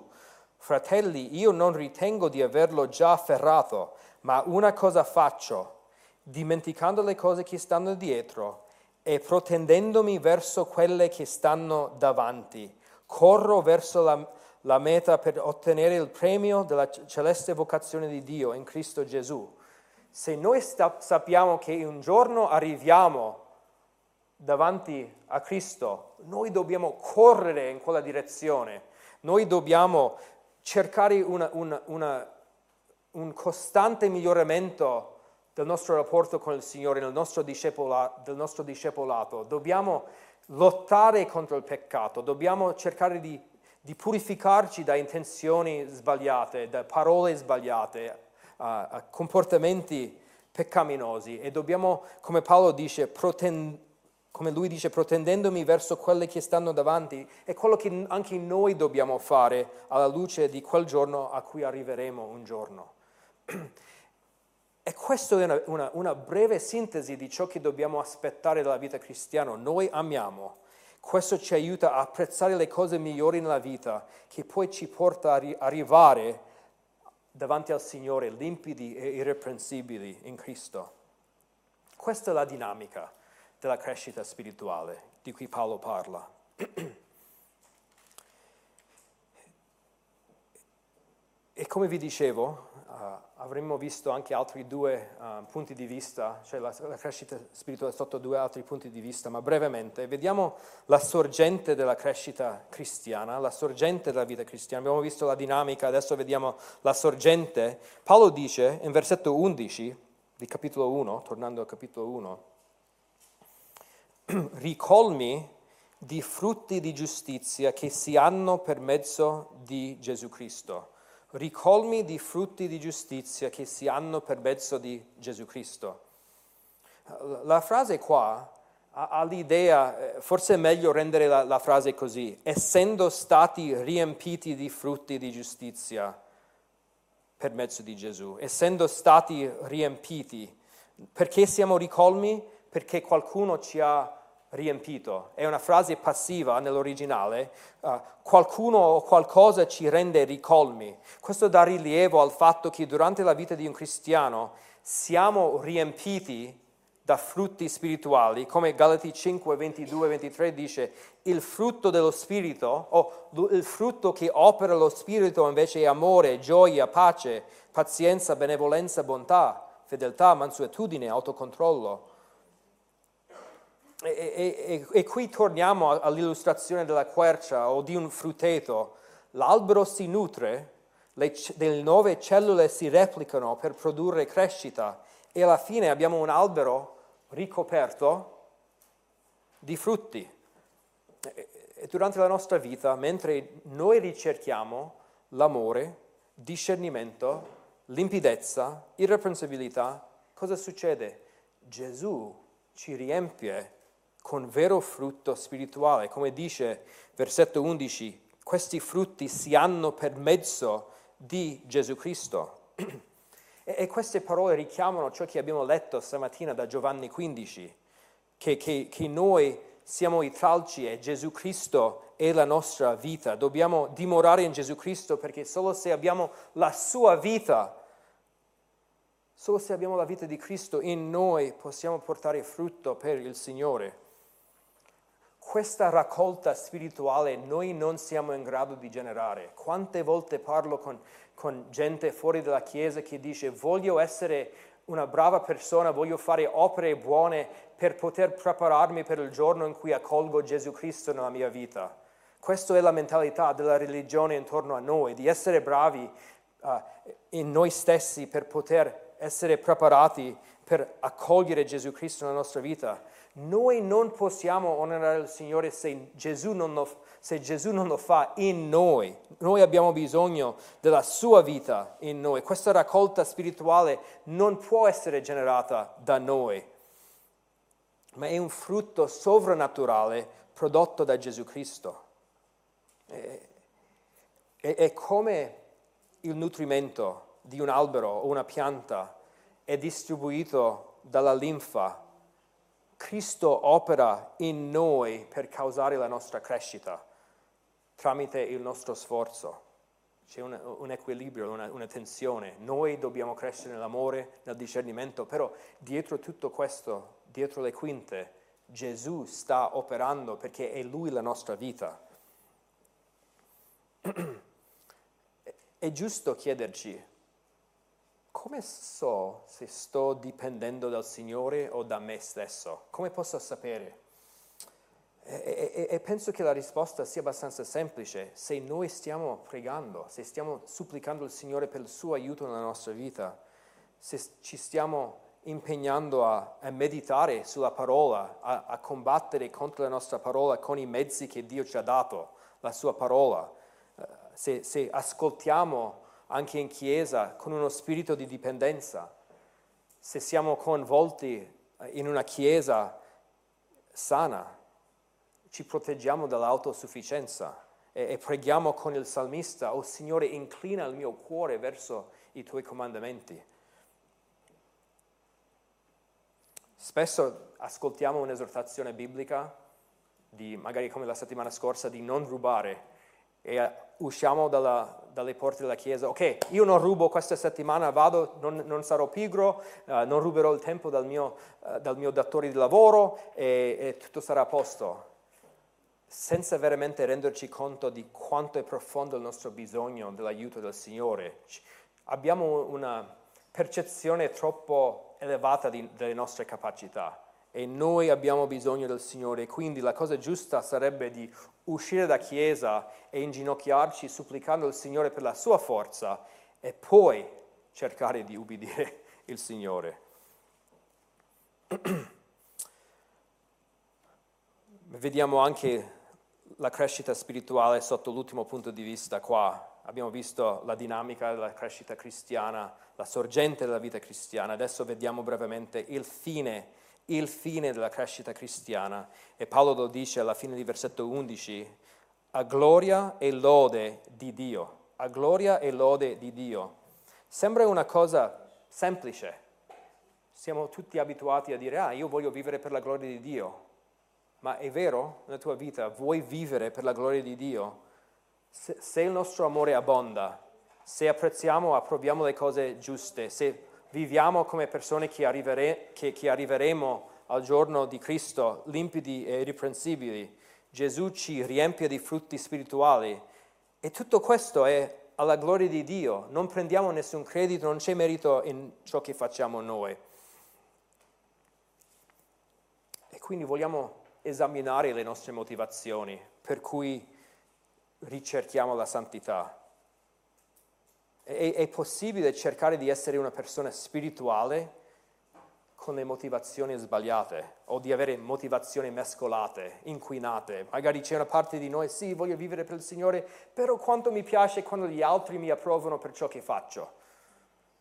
Fratelli, io non ritengo di averlo già afferrato, ma una cosa faccio, dimenticando le cose che stanno dietro e protendendomi verso quelle che stanno davanti. Corro verso la, la meta per ottenere il premio della celeste vocazione di Dio in Cristo Gesù. Se noi sta- sappiamo che un giorno arriviamo davanti a Cristo, noi dobbiamo correre in quella direzione, noi dobbiamo cercare una, una, una, un costante miglioramento del nostro rapporto con il Signore, del nostro, discepola, del nostro discepolato, dobbiamo lottare contro il peccato, dobbiamo cercare di, di purificarci da intenzioni sbagliate, da parole sbagliate, a, a comportamenti peccaminosi e dobbiamo, come Paolo dice, proten- come lui dice, protendendomi verso quelle che stanno davanti, è quello che anche noi dobbiamo fare alla luce di quel giorno a cui arriveremo un giorno. [clears throat] E questa è una, una, una, breve sintesi di ciò che dobbiamo aspettare dalla vita cristiana. Noi amiamo, questo ci aiuta a apprezzare le cose migliori nella vita, che poi ci porta a ri- arrivare davanti al Signore limpidi e irreprensibili in Cristo. Questa è la dinamica della crescita spirituale di cui Paolo parla. [clears throat] E come vi dicevo, avremmo visto anche altri due uh, punti di vista, cioè la, la, crescita spirituale sotto due altri punti di vista, ma brevemente vediamo la sorgente della crescita cristiana, la sorgente della vita cristiana. Abbiamo visto la dinamica, adesso vediamo la sorgente. Paolo dice in versetto 11 di capitolo 1, tornando al capitolo 1, [clears throat] ricolmi di frutti di giustizia che si hanno per mezzo di Gesù Cristo ricolmi di frutti di giustizia che si hanno per mezzo di Gesù Cristo. La frase qua ha, l'idea, eh, forse è meglio rendere la, la frase così, essendo stati riempiti di frutti di giustizia per mezzo di Gesù, essendo stati riempiti, Perché siamo ricolmi? Perché qualcuno ci ha riempito. È una frase passiva nell'originale. Uh, qualcuno o qualcosa ci rende ricolmi. Questo dà rilievo al fatto che durante la vita di un cristiano siamo riempiti da frutti spirituali, come Galati 5, 22 23 dice, il frutto dello Spirito, o il frutto che opera lo Spirito invece è amore, gioia, pace, pazienza, benevolenza, bontà, fedeltà, mansuetudine, autocontrollo. E, e, e, qui torniamo all'illustrazione della quercia o di un frutteto. L'albero si nutre, le, le nuove cellule si replicano per produrre crescita e alla fine abbiamo un albero ricoperto di frutti. E durante la nostra vita, mentre noi ricerchiamo l'amore, discernimento, limpidezza, irreprensabilità, cosa succede? Gesù ci riempie con vero frutto spirituale. Come dice versetto 11, questi frutti si hanno per mezzo di Gesù Cristo. [clears throat] E, queste parole richiamano ciò che abbiamo letto stamattina da Giovanni 15, che, che, che noi siamo i tralci e Gesù Cristo è la nostra vita. Dobbiamo dimorare in Gesù Cristo perché solo se abbiamo la sua vita, solo se abbiamo la vita di Cristo in noi possiamo portare frutto per il Signore questa raccolta spirituale noi non siamo in grado di generare. Quante volte parlo con, con gente fuori dalla Chiesa che dice voglio essere una brava persona, voglio fare opere buone per poter prepararmi per il giorno in cui accolgo Gesù Cristo nella mia vita. Questa è la mentalità della religione intorno a noi, di essere bravi uh, in noi stessi per poter essere preparati per accogliere Gesù Cristo nella nostra vita. Noi non possiamo onorare il Signore se Gesù, lo, se Gesù non lo, fa in noi. Noi abbiamo bisogno della sua vita in noi. Questa raccolta spirituale non può essere generata da noi, ma è un frutto sovrannaturale prodotto da Gesù Cristo. È, è, è come il nutrimento di un albero o una pianta è distribuito dalla linfa Cristo opera in noi per causare la nostra crescita tramite il nostro sforzo. C'è un, un equilibrio, una, una, tensione. Noi dobbiamo crescere nell'amore, nel discernimento, però dietro tutto questo, dietro le quinte, Gesù sta operando perché è Lui la nostra vita. [clears throat] È giusto chiederci come so se sto dipendendo dal Signore o da me stesso? Come posso sapere? E, e, e, penso che la risposta sia abbastanza semplice. Se noi stiamo pregando, se stiamo supplicando il Signore per il suo aiuto nella nostra vita, se ci stiamo impegnando a, a meditare sulla parola, a, a, combattere contro la nostra parola con i mezzi che Dio ci ha dato, la sua parola, eh, se, se ascoltiamo anche in chiesa con uno spirito di dipendenza. Se siamo coinvolti eh, in una chiesa sana, ci proteggiamo dall'autosufficienza e, e preghiamo con il salmista, oh Signore, inclina il mio cuore verso i tuoi comandamenti. Spesso ascoltiamo un'esortazione biblica, di, magari come la settimana scorsa, di non rubare e eh, usciamo dalla, dalle porte della chiesa, ok, io non rubo questa settimana, vado, non, non sarò pigro, uh, non ruberò il tempo dal mio, uh, dal mio datore di lavoro e, e, tutto sarà a posto, senza veramente renderci conto di quanto è profondo il nostro bisogno dell'aiuto del Signore. Abbiamo una percezione troppo elevata di, delle nostre capacità e noi abbiamo bisogno del Signore, quindi la cosa giusta sarebbe di uscire da chiesa e inginocchiarci supplicando il Signore per la sua forza e poi cercare di ubbidire [laughs] il Signore. [clears throat] Vediamo anche la crescita spirituale sotto l'ultimo punto di vista qua. Abbiamo visto la dinamica della crescita cristiana, la sorgente della vita cristiana. Adesso vediamo brevemente il fine il fine della crescita cristiana. E Paolo lo dice alla fine di versetto 11, a gloria e lode di Dio, a gloria e lode di Dio. Sembra una cosa semplice, siamo tutti abituati a dire, ah, io voglio vivere per la gloria di Dio. Ma è vero nella tua vita? Vuoi vivere per la gloria di Dio? Se, se il nostro amore abbonda, se apprezziamo, approviamo le cose giuste, se viviamo come persone che, arrivere, che, che arriveremo al giorno di Cristo limpidi e irreprensibili, Gesù ci riempie di frutti spirituali e tutto questo è alla gloria di Dio, non prendiamo nessun credito, non c'è merito in ciò che facciamo noi. E quindi vogliamo esaminare le nostre motivazioni per cui ricerchiamo la santità. È, è possibile cercare di essere una persona spirituale con le motivazioni sbagliate o di avere motivazioni mescolate, inquinate. Magari c'è una parte di noi, sì, voglio vivere per il Signore, però quanto mi piace quando gli altri mi approvano per ciò che faccio.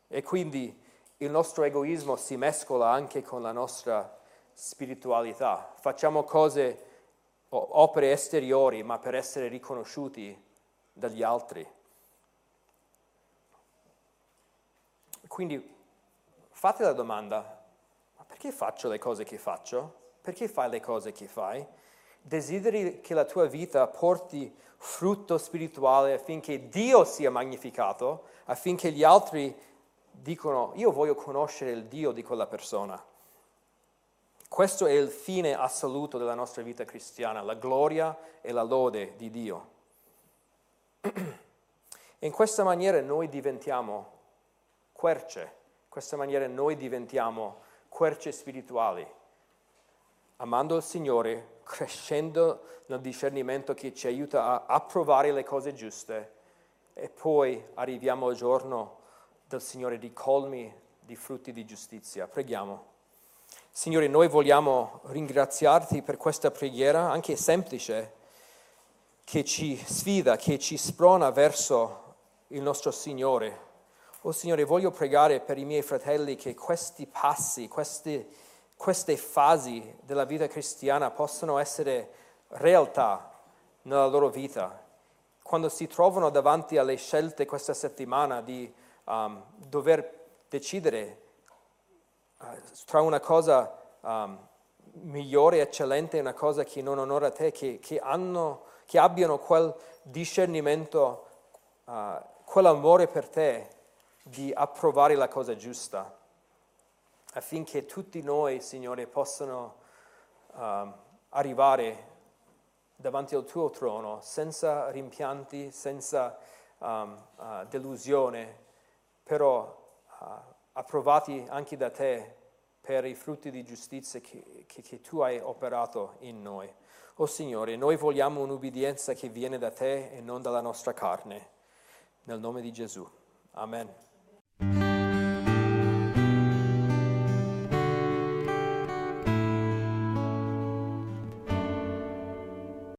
E quindi il nostro egoismo si mescola anche con la nostra spiritualità. Facciamo cose, opere esteriori, ma per essere riconosciuti dagli altri. Quindi fate la domanda, perché faccio le cose che faccio? Perché fai le cose che fai? Desideri che la tua vita porti frutto spirituale affinché Dio sia magnificato, affinché gli altri dicono io voglio conoscere il Dio di quella persona. Questo è il fine assoluto della nostra vita cristiana, la gloria e la lode di Dio. [clears throat] In questa maniera noi diventiamo querce, in questa maniera noi diventiamo querce spirituali, amando il Signore, crescendo nel discernimento che ci aiuta a approvare le cose giuste e poi arriviamo al giorno del Signore di colmi di frutti di giustizia. Preghiamo. Signore, noi vogliamo ringraziarti per questa preghiera, anche semplice, che ci sfida, che ci sprona verso il nostro Signore Oh Signore, voglio pregare per i miei fratelli che questi passi, queste, queste fasi della vita cristiana possano essere realtà nella loro vita. Quando si trovano davanti alle scelte questa settimana di um, dover decidere uh, tra una cosa um, migliore, eccellente una cosa che non onora te, che, che, hanno, che abbiano quel discernimento, uh, quell'amore per te di approvare la cosa giusta, affinché tutti noi, Signore, possano uh, arrivare davanti al tuo trono senza rimpianti, senza um, uh, delusione, però uh, approvati anche da te per i frutti di giustizia che, che, che tu hai operato in noi. O oh, Signore, noi vogliamo un'ubbidienza che viene da te e non dalla nostra carne. Nel nome di Gesù. Amen.